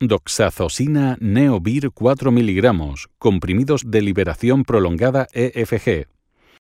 Doxazosina Neovir 4 miligramos, comprimidos de liberación prolongada EFG,